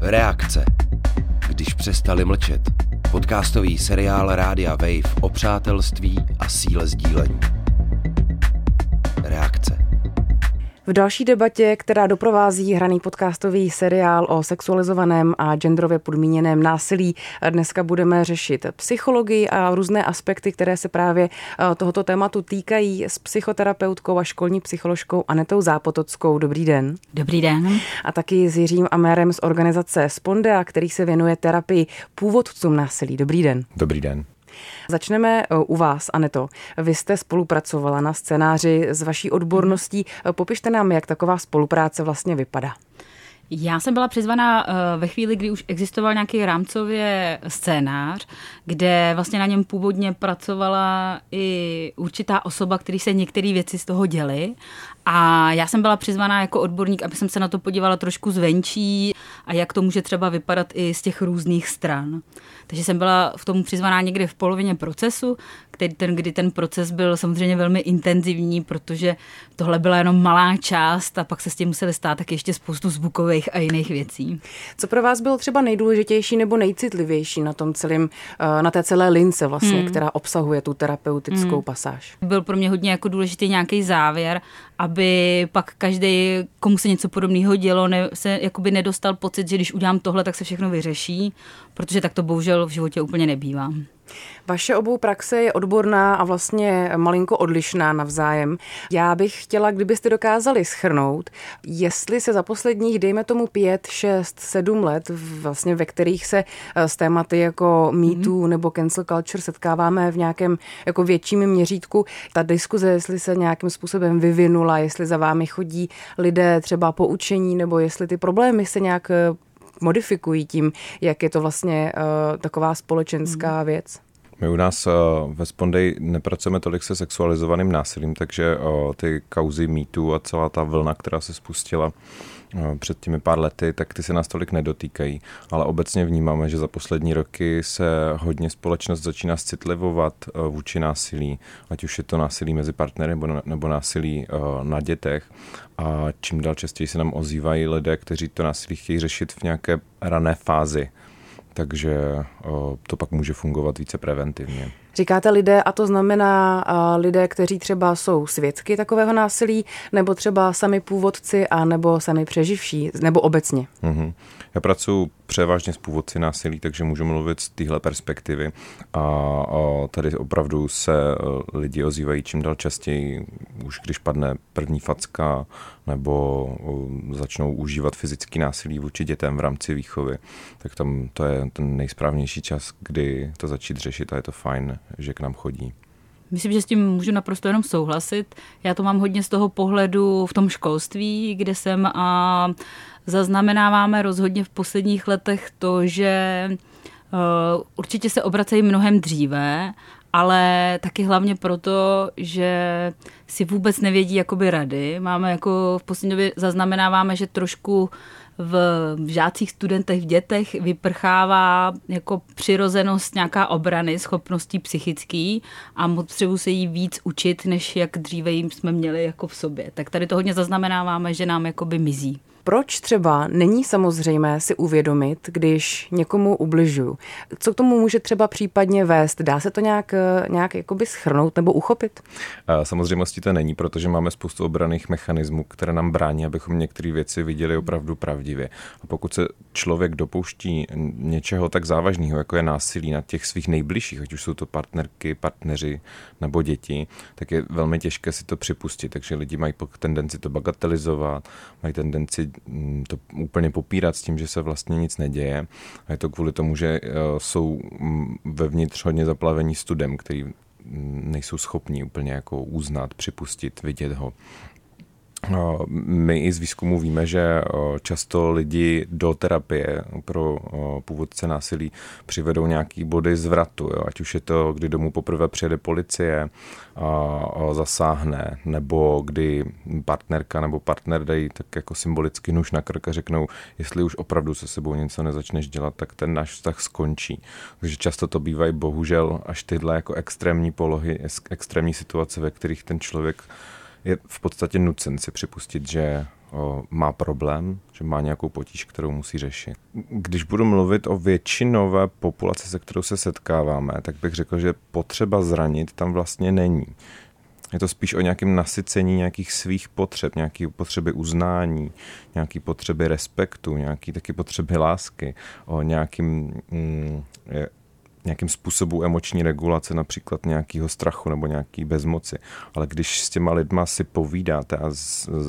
Reakce. Když přestali mlčet. Podcastový seriál Rádia Wave o přátelství a síle sdílení. Reakce. V další debatě, která doprovází hraný podcastový seriál o sexualizovaném a genderově podmíněném násilí, dneska budeme řešit psychologii a různé aspekty, které se právě eh, tohoto tématu týkají s psychoterapeutkou a školní psycholožkou Anetou Zápotockou. Dobrý den. Dobrý den. A taky s Jiřím Amérem z organizace Spondea, který se věnuje terapii původcům násilí. Dobrý den. Dobrý den. Začneme eh, u vás, Aneto. Vy jste spolupracovala na scénáři s vaší odborností. Eh, popište nám, jak taková spolupráce vlastně vypadá. Já jsem byla přizvaná eh, ve chvíli, kdy už existoval nějaký rámcově scénář, kde vlastně na něm původně pracovala i určitá osoba, který se některé věci z toho děly. A já jsem byla přizvaná jako odborník, aby jsem se na to podívala trošku zvenčí a jak to může třeba vypadat i z těch různých stran. Takže jsem byla v tom přizvaná někde v polovině procesu, který ten, kdy ten proces byl samozřejmě velmi intenzivní, protože tohle byla jenom malá část a pak se s tím museli stát tak ještě spoustu zvukových a jiných věcí. Co pro vás bylo třeba nejdůležitější nebo nejcitlivější na tom celém, eh, na té celé lince vlastně, hmm. která obsahuje tu terapeutickou hmm. pasáž? Byl pro mě hodně jako důležitý nějaký závěr, aby pak každý, komu se něco podobného dělo, ne, se jakoby nedostal pocit, že když udělám tohle, tak se všechno vyřeší, protože tak to bohužel v životě úplně nebývá. Vaše obou praxe je odborná a vlastně malinko odlišná navzájem. Já bych chtěla, kdybyste dokázali schrnout, jestli se za posledních, dejme tomu pět, šest, sedm let, vlastně ve kterých se eh, s tématy jako MeToo mm. nebo cancel culture setkáváme v nějakém jako větším měřítku, ta diskuze, jestli se nějakým způsobem vyvinula, jestli za vámi chodí lidé třeba po učení, nebo jestli ty problémy se nějak eh, modifikují tím, jak je to vlastně uh, taková společenská hmm. věc. My u nás uh, ve Spondej nepracujeme tolik se sexualizovaným násilím, takže uh, ty kauzy mýtu a celá ta vlna, která se spustila před těmi pár lety, tak ty se nás tolik nedotýkají, ale obecně vnímáme, že za poslední roky se hodně společnost začíná citlivovat vůči násilí, ať už je to násilí mezi partnery nebo, nebo násilí na dětech. A čím dál častěji se nám ozývají lidé, kteří to násilí chtějí řešit v nějaké rané fázi, takže to pak může fungovat více preventivně. Říkáte lidé, a to znamená lidé, kteří třeba jsou svědky takového násilí, nebo třeba sami původci, a nebo sami přeživší, nebo obecně? Mm-hmm. Já pracuji převážně s původci násilí, takže můžu mluvit z téhle perspektivy. A, a tady opravdu se e, lidi ozývají čím dál častěji, už když padne první facka, nebo e, začnou užívat fyzický násilí vůči dětem v rámci výchovy, tak tam to je ten nejsprávnější čas, kdy to začít řešit a je to fajn, že k nám chodí. Myslím, že s tím můžu naprosto jenom souhlasit. Já to mám hodně z toho pohledu v tom školství, kde jsem a zaznamenáváme rozhodně v posledních letech to, že uh, určitě se obracejí mnohem dříve, ale taky hlavně proto, že si vůbec nevědí jakoby rady. Máme jako v poslední době zaznamenáváme, že trošku v žácích, studentech, v dětech vyprchává jako přirozenost nějaká obrany, schopností psychický a potřebu se jí víc učit, než jak dříve jim jsme měli jako v sobě. Tak tady to hodně zaznamenáváme, že nám jakoby mizí proč třeba není samozřejmé si uvědomit, když někomu ubližuju? Co k tomu může třeba případně vést? Dá se to nějak, nějak jakoby schrnout nebo uchopit? Samozřejmostí to není, protože máme spoustu obraných mechanismů, které nám brání, abychom některé věci viděli opravdu pravdivě. A pokud se člověk dopouští něčeho tak závažného, jako je násilí na těch svých nejbližších, ať už jsou to partnerky, partneři nebo děti, tak je velmi těžké si to připustit. Takže lidi mají tendenci to bagatelizovat, mají tendenci to úplně popírat s tím, že se vlastně nic neděje. A je to kvůli tomu, že eh, jsou mm, vevnitř hodně zaplavení studem, který mm, nejsou schopni úplně jako uznat, připustit, vidět ho. My i z výzkumu víme, že často lidi do terapie pro původce násilí přivedou nějaký body zvratu, jo? ať už je to, kdy domů poprvé přijede policie a zasáhne, nebo kdy partnerka nebo partner dají tak jako symbolicky nůž na krk a řeknou, jestli už opravdu se sebou něco nezačneš dělat, tak ten náš vztah skončí. Takže často to bývají bohužel až tyhle jako extrémní polohy, extrémní situace, ve kterých ten člověk je v podstatě nucen si připustit, že má problém, že má nějakou potíž, kterou musí řešit. Když budu mluvit o většinové populaci, se kterou se setkáváme, tak bych řekl, že potřeba zranit tam vlastně není. Je to spíš o nějakém nasycení nějakých svých potřeb, nějaké potřeby uznání, nějaké potřeby respektu, nějaké taky potřeby lásky, o nějakým mm, nějakým způsobu emoční regulace, například nějakého strachu nebo nějaký bezmoci. Ale když s těma lidma si povídáte a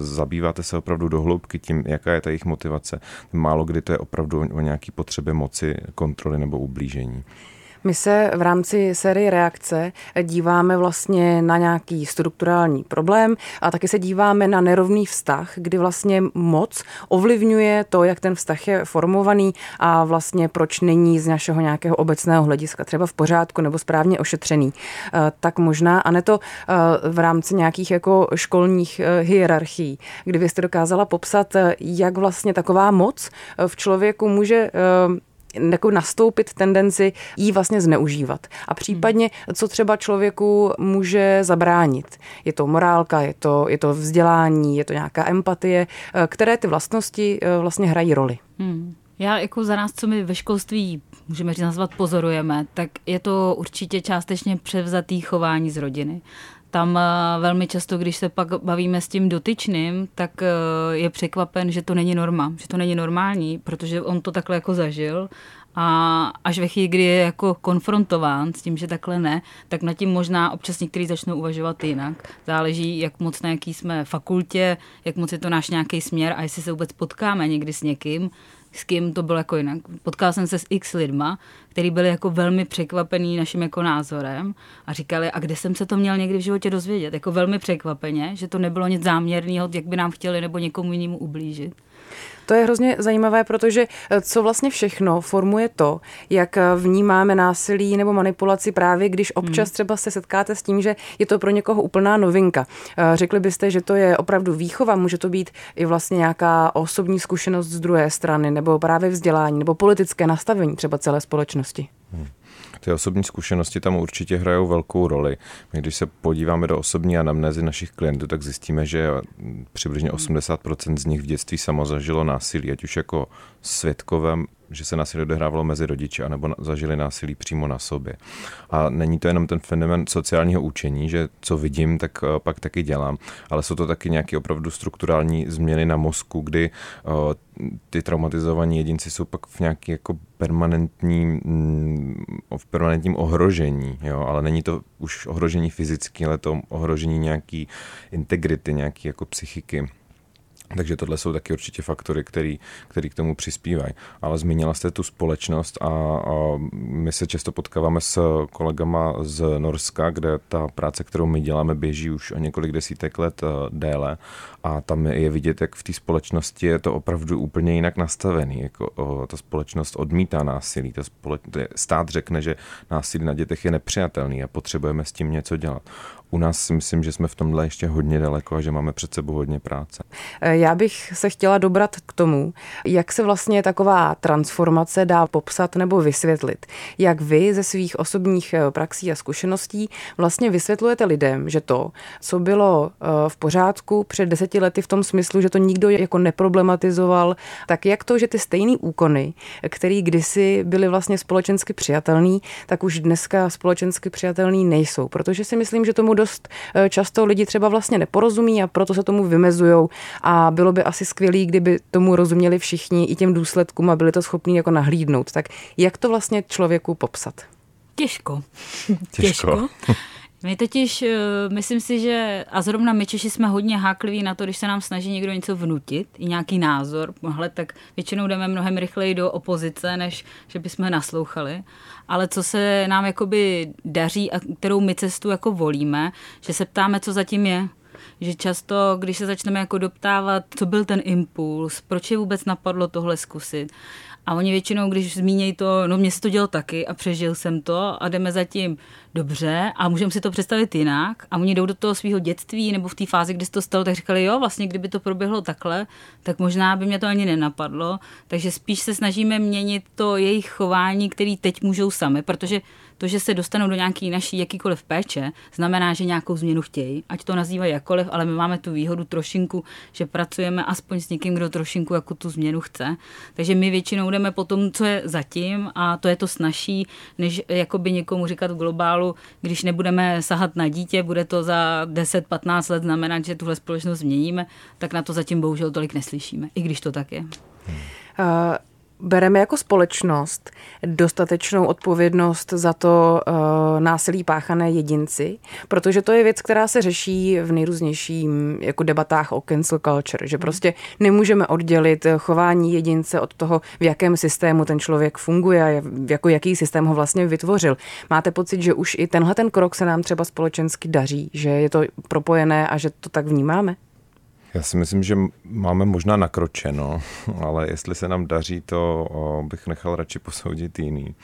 zabýváte se opravdu do hloubky tím, jaká je ta jejich motivace, málo kdy to je opravdu o nějaký potřebě moci, kontroly nebo ublížení. My se v rámci série reakce díváme vlastně na nějaký strukturální problém a taky se díváme na nerovný vztah, kdy vlastně moc ovlivňuje to, jak ten vztah je formovaný a vlastně proč není z našeho nějakého obecného hlediska třeba v pořádku nebo správně ošetřený. Eh, tak možná, a ne to eh, v rámci nějakých jako školních eh, hierarchií, kdybyste dokázala popsat, jak vlastně taková moc v člověku může jako nastoupit tendenci jí vlastně zneužívat. A případně, co třeba člověku může zabránit. Je to morálka, je to, je to vzdělání, je to nějaká empatie, eh, které ty vlastnosti eh, vlastně hrají roli. Hmm. Já jako za nás, co my ve školství můžeme říct nazvat pozorujeme, tak je to určitě částečně převzatý chování z rodiny. Tam eh, velmi často, když se pak bavíme s tím dotyčným, tak je překvapen, že to není norma, že to není normální, protože on to takhle jako zažil a až ve chvíli, kdy je jako konfrontován s tím, že takhle ne, tak nad tím možná občas některý začnou uvažovat jinak. Záleží, jak moc na jaký jsme fakultě, jak moc je to náš nějaký směr a jestli se vůbec potkáme někdy s někým, s kým to bylo jako jinak. Potkal jsem se s x lidma, kteří byli jako velmi překvapený naším jako názorem a říkali, a kde jsem se to měl někdy v životě dozvědět. Jako velmi překvapeně, že to nebylo nic záměrného, jak by nám chtěli nebo někomu jinému ublížit. To je hrozně zajímavé, protože eh, co vlastně všechno formuje to, jak eh, vnímáme násilí nebo manipulaci právě, když občas hmm. třeba se setkáte s tím, že je to pro někoho úplná novinka. Eh, řekli byste, že to je opravdu výchova, může to být i vlastně nějaká osobní zkušenost z druhé strany, nebo právě vzdělání, nebo politické nastavení třeba celé společnosti. Hmm. Ty osobní zkušenosti tam určitě hrajou velkou roli. My, když se podíváme do osobní anamnézy našich klientů, tak zjistíme, že přibližně 80% z nich v dětství samo zažilo násilí, ať už jako svědkovem že se násilí odehrávalo mezi rodiči, anebo zažili násilí přímo na sobě. A není to jenom ten fenomen sociálního učení, že co vidím, tak eh, pak taky dělám, ale jsou to taky nějaké opravdu strukturální změny na mozku, kdy eh, ty traumatizovaní jedinci jsou pak v nějaký jako permanentním, mm, v permanentním ohrožení, jo, ale není to už ohrožení fyzické, ale to ohrožení nějaký integrity, nějaký jako psychiky takže tohle jsou taky určitě faktory, který, který k tomu přispívají. Ale zmínila jste tu společnost a, a my se často potkáváme s kolegama z Norska, kde ta práce, kterou my děláme, běží už o několik desítek let uh, déle a tam je vidět, jak v té společnosti je to opravdu úplně jinak nastavený. Jako, o, ta společnost odmítá násilí. Ta společ... Stát řekne, že násilí na dětech je nepřijatelný a potřebujeme s tím něco dělat u nás si myslím, že jsme v tomhle ještě hodně daleko a že máme před sebou hodně práce. Eh, já bych se chtěla dobrat k tomu, jak se vlastně taková transformace dá popsat nebo vysvětlit. Jak vy ze svých osobních eh, praxí a zkušeností vlastně vysvětlujete lidem, že to, co bylo eh, v pořádku před deseti lety v tom smyslu, že to nikdo jako neproblematizoval, tak jak to, že ty stejné úkony, které kdysi byly vlastně společensky přijatelný, tak už dneska společensky přijatelný nejsou. Protože si myslím, že tomu dost eh, často lidi třeba vlastně neporozumí a proto se tomu vymezují a bylo by asi skvělé, kdyby tomu rozuměli všichni i těm důsledkům a byli to schopní jako nahlídnout. Tak jak to vlastně člověku popsat? Těžko. Těžko. My totiž, eh, myslím si, že, a zrovna my Češi jsme hodně hákliví na to, když se nám snaží někdo něco vnutit, i nějaký názor, hle, tak většinou jdeme mnohem rychleji do opozice, než že bychom naslouchali. Ale co se nám jakoby daří a kterou my cestu jako volíme, že se ptáme, co zatím je, že často, když se začneme jako doptávat, co byl ten impuls, proč je vůbec napadlo tohle zkusit, a oni většinou, když zmínějí to, no mě se to dělo taky a přežil jsem to a jdeme zatím dobře a můžeme si to představit jinak. A oni jdou do toho svého dětství nebo v té fázi, kdy se to stalo, tak říkali, jo, vlastně kdyby to proběhlo takhle, tak možná by mě to ani nenapadlo. Takže spíš se snažíme měnit to jejich chování, který teď můžou sami, protože To, že se dostanou do nějaký naší jakýkoliv péče, znamená, že nějakou změnu chtějí, ať to nazývají jakkoliv, ale my máme tu výhodu trošinku, že pracujeme aspoň s někým, kdo trošinku jako tu změnu chce. Takže my většinou jdeme po tom, co je zatím a to je to snažší, než jakoby někomu říkat v globálu, když nebudeme sahat na dítě, bude to za 10-15 let znamenat, že tuhle společnost změníme, tak na to zatím bohužel tolik neslyšíme, i když to tak je. Uh, bereme jako společnost dostatečnou odpovědnost za to uh, násilí páchané jedinci, protože to je věc, která se řeší v nejrůznějším jako debatách o cancel culture, že prostě nemůžeme oddělit chování jedince od toho, v jakém systému ten člověk funguje a jako jaký systém ho vlastně vytvořil. Máte pocit, že už i tenhle ten krok se nám třeba společensky daří, že je to propojené a že to tak vnímáme? Já si myslím, že máme možná nakročeno, ale jestli se nám daří, to bych nechal radši posoudit jiný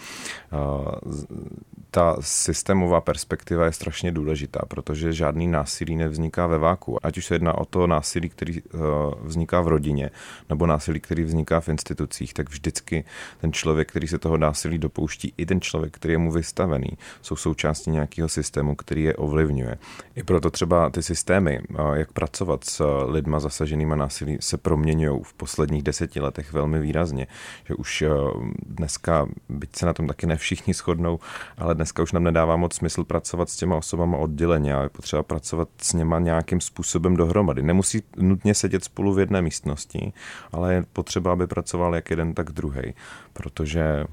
ta systémová perspektiva je strašně důležitá, protože žádný násilí nevzniká ve váku. Ať už se jedná o to násilí, který uh, vzniká v rodině, nebo násilí, který vzniká v institucích, tak vždycky ten člověk, který se toho násilí dopouští, i ten člověk, který je mu vystavený, jsou součástí nějakého systému, který je ovlivňuje. I proto třeba ty systémy, uh, jak pracovat s lidma zasaženýma násilí, se proměňují v posledních deseti letech velmi výrazně. Že už uh, dneska, byť se na tom taky ne všichni shodnou, ale dneska už nám nedává moc smysl pracovat s těma osobama odděleně, ale je potřeba pracovat s něma nějakým způsobem dohromady. Nemusí nutně sedět spolu v jedné místnosti, ale je potřeba, aby pracoval jak jeden, tak druhý, protože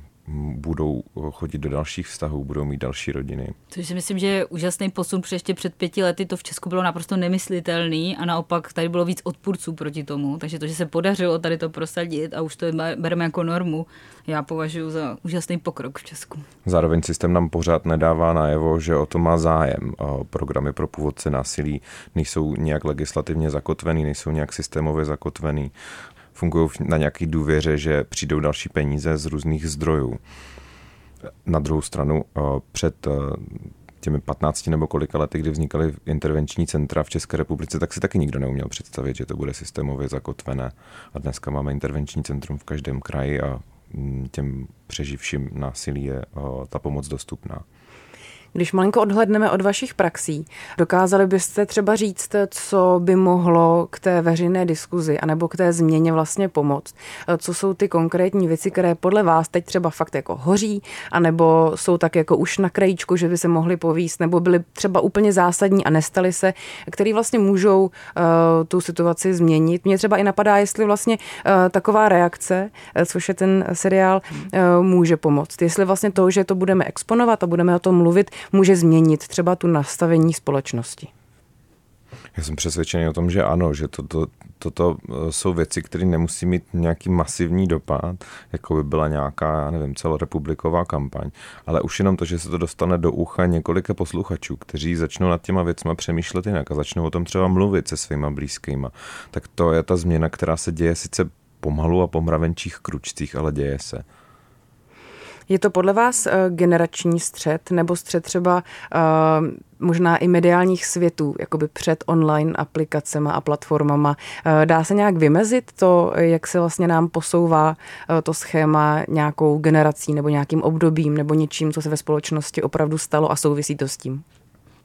budou chodit do dalších vztahů, budou mít další rodiny. Což si myslím, že je úžasný posun, protože ještě před pěti lety to v Česku bylo naprosto nemyslitelný a naopak tady bylo víc odpůrců proti tomu. Takže to, že se podařilo tady to prosadit a už to bereme jako normu, já považuji za úžasný pokrok v Česku. Zároveň systém nám pořád nedává najevo, že o to má zájem. Programy pro původce násilí nejsou nějak legislativně zakotvený, nejsou nějak systémově zakotvený fungují na nějaké důvěře, že přijdou další peníze z různých zdrojů. Na druhou stranu eh, před eh, těmi 15 nebo kolika lety, kdy vznikaly intervenční centra v České republice, tak si taky nikdo neuměl představit, že to bude systémově zakotvené. A dneska máme intervenční centrum v každém kraji a mm, těm přeživším násilí je eh, ta pomoc dostupná. Když malinko odhledneme od vašich praxí, dokázali byste třeba říct, co by mohlo k té veřejné diskuzi anebo k té změně vlastně pomoct? Co jsou ty konkrétní věci, které podle vás teď třeba fakt jako hoří, anebo jsou tak jako už na krajíčku, že by se mohly povíst, nebo byly třeba úplně zásadní a nestaly se, který vlastně můžou uh, tu situaci změnit. Mě třeba i napadá, jestli vlastně uh, taková reakce, uh, což je ten seriál, uh, může pomoct. Jestli vlastně to, že to budeme exponovat a budeme o tom mluvit, může změnit třeba tu nastavení společnosti? Já jsem přesvědčený o tom, že ano, že toto, toto eh, jsou věci, které nemusí mít nějaký masivní dopad, jako by byla nějaká, já nevím, celorepubliková kampaň, ale už jenom to, že se to dostane do ucha několika posluchačů, kteří začnou nad těma věcma přemýšlet jinak a začnou o tom třeba mluvit se svýma blízkýma, tak to je ta změna, která se děje sice pomalu a po mravenčích kručcích, ale děje se. Je to podle vás eh, generační střed nebo střed třeba uh, možná i mediálních světů, jakoby před online aplikacemi a platformama. Uh, dá se nějak vymezit to, jak se vlastně nám posouvá to schéma nějakou generací nebo nějakým obdobím nebo něčím, co se ve společnosti opravdu stalo a souvisí to s tím?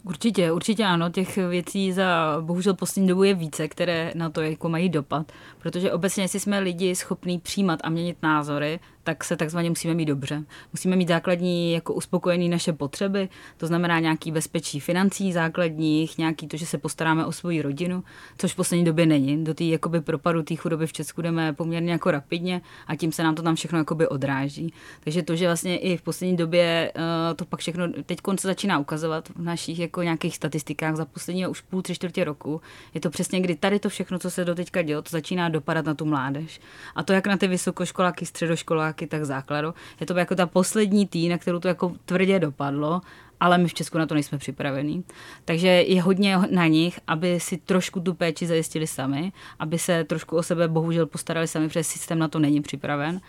Určitě, určitě ano, těch věcí za bohužel poslední dobu je více, které na to jako mají dopad, protože obecně, jestli jsme lidi schopní přijímat a měnit názory, tak se takzvaně musíme mít dobře. Musíme mít základní jako uspokojený naše potřeby, to znamená nějaký bezpečí financí základních, nějaký to, že se postaráme o svoji rodinu, což v poslední době není. Do té jakoby propadu té chudoby v Česku jdeme poměrně jako rapidně a tím se nám to tam všechno jakoby odráží. Takže to, že vlastně i v poslední době uh, to pak všechno teď se začíná ukazovat v našich jako nějakých statistikách za poslední už půl, tři čtvrtě roku, je to přesně, kdy tady to všechno, co se do teďka dělo, to začíná dopadat na tu mládež. A to jak na ty vysokoškoláky, středoškoláky, taky tak základu. Je to jako ta poslední tý, na kterou to jako tvrdě dopadlo, ale my v Česku na to nejsme připravení. Takže je hodně na nich, aby si trošku tu péči zajistili sami, aby se trošku o sebe bohužel postarali sami, protože systém na to není připraven.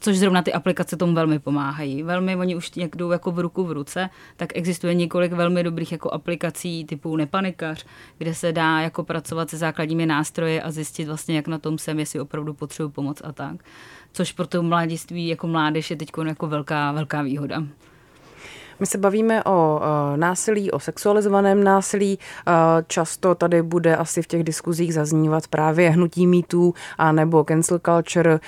Což zrovna ty aplikace tomu velmi pomáhají. Velmi oni už jak jdou jako v ruku v ruce, tak existuje několik velmi dobrých jako aplikací typu Nepanikař, kde se dá jako pracovat se základními nástroji a zjistit vlastně, jak na tom jsem, jestli opravdu potřebuji pomoc a tak což pro to mladiství jako mládež je teď jako velká, velká výhoda. My se bavíme o uh, násilí, o sexualizovaném násilí. Uh, často tady bude asi v těch diskuzích zaznívat právě hnutí mýtů a nebo cancel culture.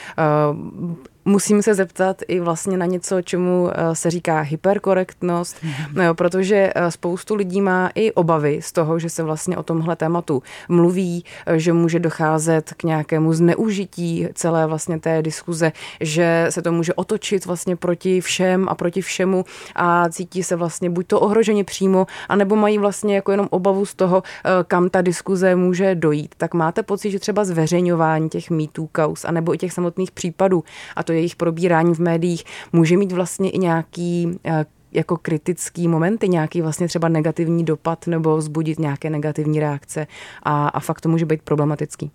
Musím se zeptat i vlastně na něco, čemu eh, se říká hyperkorektnost, mm-hmm. protože eh, spoustu lidí má i obavy z toho, že se vlastně o tomhle tématu mluví, eh, že může docházet k nějakému zneužití celé vlastně té diskuze, že se to může otočit vlastně proti všem a proti všemu a cítí se vlastně buď to ohroženě přímo, anebo mají vlastně jako jenom obavu z toho, kam ta diskuze může dojít. Tak máte pocit, že třeba zveřejňování těch mýtů, kaus, anebo i těch samotných případů, a to jejich probírání v médiích může mít vlastně i nějaký eh, jako kritický momenty, nějaký vlastně třeba negativní dopad nebo vzbudit nějaké negativní reakce a, a fakt to může být problematický.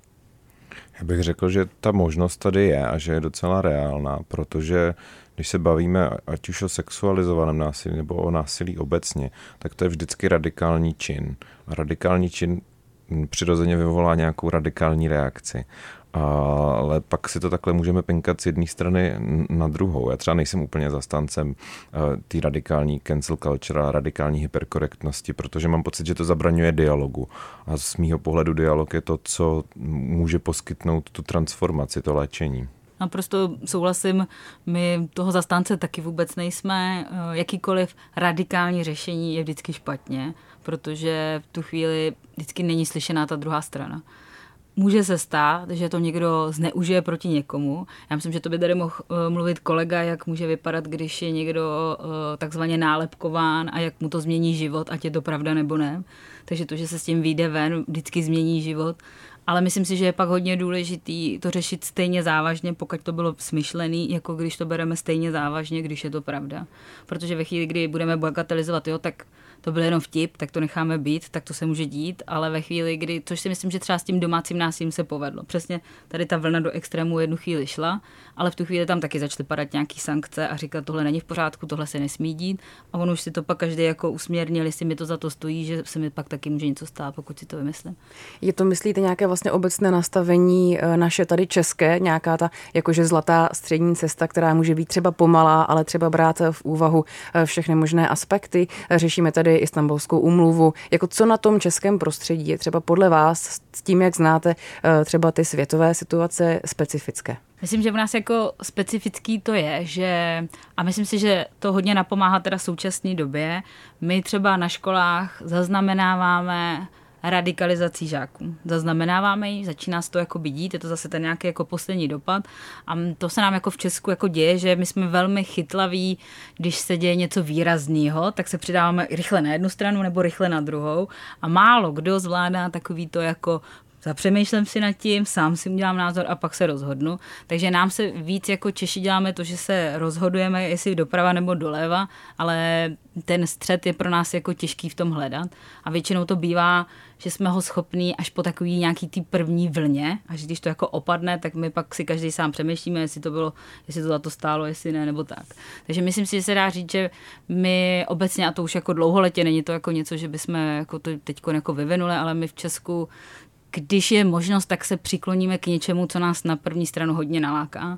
Já bych řekl, že ta možnost tady je a že je docela reálná, protože když se bavíme ať už o sexualizovaném násilí nebo o násilí obecně, tak to je vždycky radikální čin. A radikální čin přirozeně vyvolá nějakou radikální reakci ale pak si to takhle můžeme pinkat z jedné strany na druhou. Já třeba nejsem úplně zastáncem eh, té radikální cancel culture a radikální hyperkorektnosti, protože mám pocit, že to zabraňuje dialogu. A z mýho pohledu dialog je to, co může poskytnout tu transformaci, to léčení. Naprosto souhlasím, my toho zastánce taky vůbec nejsme. Eh, jakýkoliv radikální řešení je vždycky špatně, protože v tu chvíli vždycky není slyšená ta druhá strana může se stát, že to někdo zneužije proti někomu. Já myslím, že to by tady mohl uh, mluvit kolega, jak může vypadat, když je někdo uh, takzvaně nálepkován a jak mu to změní život, ať je to pravda nebo ne. Takže to, že se s tím vyjde ven, vždycky změní život. Ale myslím si, že je pak hodně důležitý to řešit stejně závažně, pokud to bylo smyšlený, jako když to bereme stejně závažně, když je to pravda. Protože ve chvíli, kdy budeme bagatelizovat, jo, tak to byl jenom vtip, tak to necháme být, tak to se může dít, ale ve chvíli, kdy, což si myslím, že třeba s tím domácím násilím se povedlo. Přesně tady ta vlna do extrému jednu chvíli šla, ale v tu chvíli tam taky začaly padat nějaký sankce a říkat, tohle není v pořádku, tohle se nesmí dít. A on už si to pak každý jako usměrnil, jestli mi to za to stojí, že se mi pak taky může něco stát, pokud si to vymyslím. Je to, myslíte, nějaké vlastně obecné nastavení eh, naše tady české, nějaká ta jakože zlatá střední cesta, která může být třeba pomalá, ale třeba brát v úvahu eh, všechny možné aspekty. Řešíme tady Istanbulskou umluvu. Jako co na tom českém prostředí je třeba podle vás s tím, jak znáte eh, třeba ty světové situace specifické? Myslím, že v nás jako specifický to je, že a myslím si, že to hodně napomáhá teda současné době. My třeba na školách zaznamenáváme radikalizací žáků. Zaznamenáváme ji, začíná se to jako dít, je to zase ten nějaký jako poslední dopad a to se nám jako v Česku jako děje, že my jsme velmi chytlaví, když se děje něco výrazného, tak se přidáváme rychle na jednu stranu nebo rychle na druhou a málo kdo zvládá takový to jako zapřemýšlím si nad tím, sám si udělám názor a pak se rozhodnu. Takže nám se víc jako Češi děláme to, že se rozhodujeme, jestli doprava nebo doleva, ale ten střed je pro nás jako těžký v tom hledat. A většinou to bývá, že jsme ho schopní až po takový nějaký ty první vlně, až když to jako opadne, tak my pak si každý sám přemýšlíme, jestli to bylo, jestli to za to stálo, jestli ne, nebo tak. Takže myslím si, že se dá říct, že my obecně, a to už jako dlouholetě, není to jako něco, že bychom jako to teď jako vyvinuli, ale my v Česku když je možnost, tak se přikloníme k něčemu, co nás na první stranu hodně naláká.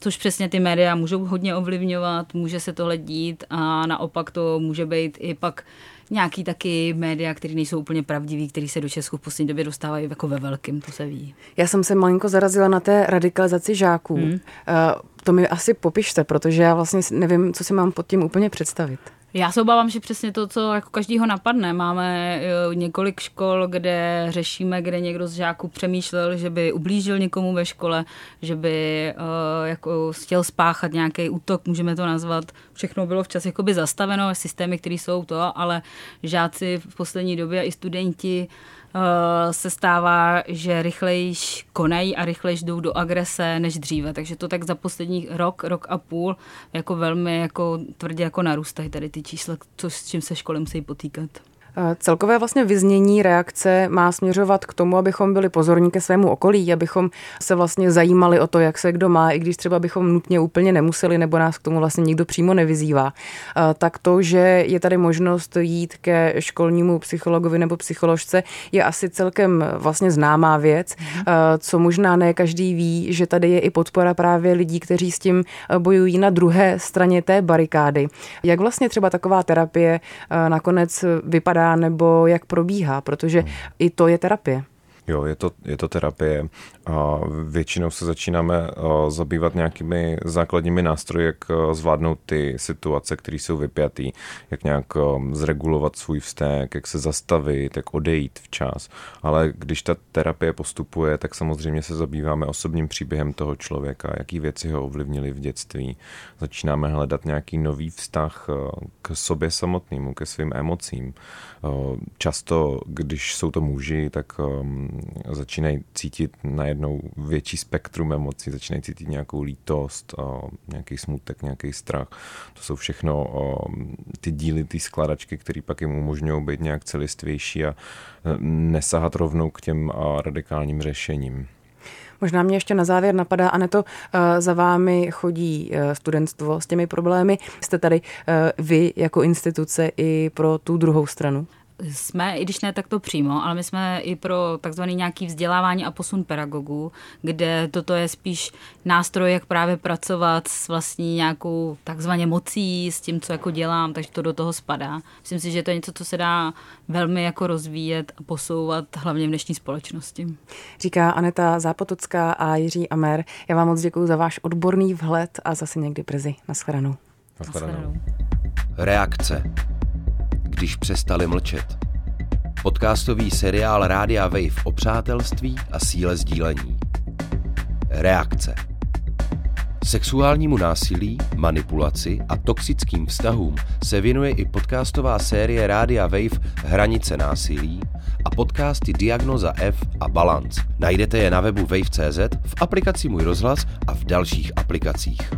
Což přesně ty média můžou hodně ovlivňovat, může se tohle dít a naopak to může být i pak nějaký taky média, které nejsou úplně pravdivý, který se do Česku v poslední době dostávají jako ve velkým, to se ví. Já jsem se malinko zarazila na té radikalizaci žáků. Hmm. Uh, to mi asi popište, protože já vlastně nevím, co si mám pod tím úplně představit. Já se obávám, že přesně to, co jako každýho napadne. Máme eh, několik škol, kde řešíme, kde někdo z žáků přemýšlel, že by ublížil někomu ve škole, že by uh, jako chtěl spáchat nějaký útok, můžeme to nazvat. Všechno bylo včas jakoby zastaveno, systémy, které jsou to, ale žáci v poslední době i studenti Eh, se stává, že rychlejš konají a rychlejš jdou do agrese než dříve. Takže to tak za poslední rok, rok a půl jako velmi jako tvrdě jako narůstají tady ty čísla, co, s čím se školy musí potýkat. Celkové vlastně vyznění reakce má směřovat k tomu, abychom byli pozorní ke svému okolí, abychom se vlastně zajímali o to, jak se kdo má, i když třeba bychom nutně úplně nemuseli, nebo nás k tomu vlastně nikdo přímo nevyzývá. Tak to, že je tady možnost jít ke školnímu psychologovi nebo psycholožce, je asi celkem vlastně známá věc, mhm. co možná ne každý ví, že tady je i podpora právě lidí, kteří s tím bojují na druhé straně té barikády. Jak vlastně třeba taková terapie nakonec vypadá nebo jak probíhá, protože hmm. i to je terapie. Jo, je to, je to terapie. A většinou se začínáme zabývat nějakými základními nástroji, jak zvládnout ty situace, které jsou vypjatý, jak nějak zregulovat svůj vztek, jak se zastavit, jak odejít včas. Ale když ta terapie postupuje, tak samozřejmě se zabýváme osobním příběhem toho člověka, jaký věci ho ovlivnily v dětství. Začínáme hledat nějaký nový vztah k sobě samotnému, ke svým emocím. Často, když jsou to muži, tak začínají cítit najednou větší spektrum emocí, začínají cítit nějakou lítost, nějaký smutek, nějaký strach. To jsou všechno ty díly, ty skladačky, které pak jim umožňují být nějak celistvější a e, nesahat rovnou k těm radikálním řešením. Možná mě ještě na závěr napadá, Aneto, e, za vámi chodí e, studentstvo s těmi problémy. Jste tady vy jako instituce i pro tu druhou stranu? Jsme, i když ne takto přímo, ale my jsme i pro takzvaný nějaký vzdělávání a posun pedagogů, kde toto je spíš nástroj, jak právě pracovat s vlastní nějakou takzvaně mocí, s tím, co jako dělám, takže to do toho spadá. Myslím si, že to je něco, co se dá velmi jako rozvíjet a posouvat hlavně v dnešní společnosti. Říká Aneta Zápotocká a Jiří Amer. Já vám moc děkuji za váš odborný vhled a zase někdy brzy. Naschledanou. Naschledanou. Reakce když přestali mlčet. Podcastový seriál Rádia Wave o přátelství a síle sdílení. Reakce. Sexuálnímu násilí, manipulaci a toxickým vztahům se věnuje i podcastová série Rádia Wave Hranice násilí a podcasty Diagnoza F a Balance. Najdete je na webu wave.cz, v aplikaci Můj rozhlas a v dalších aplikacích.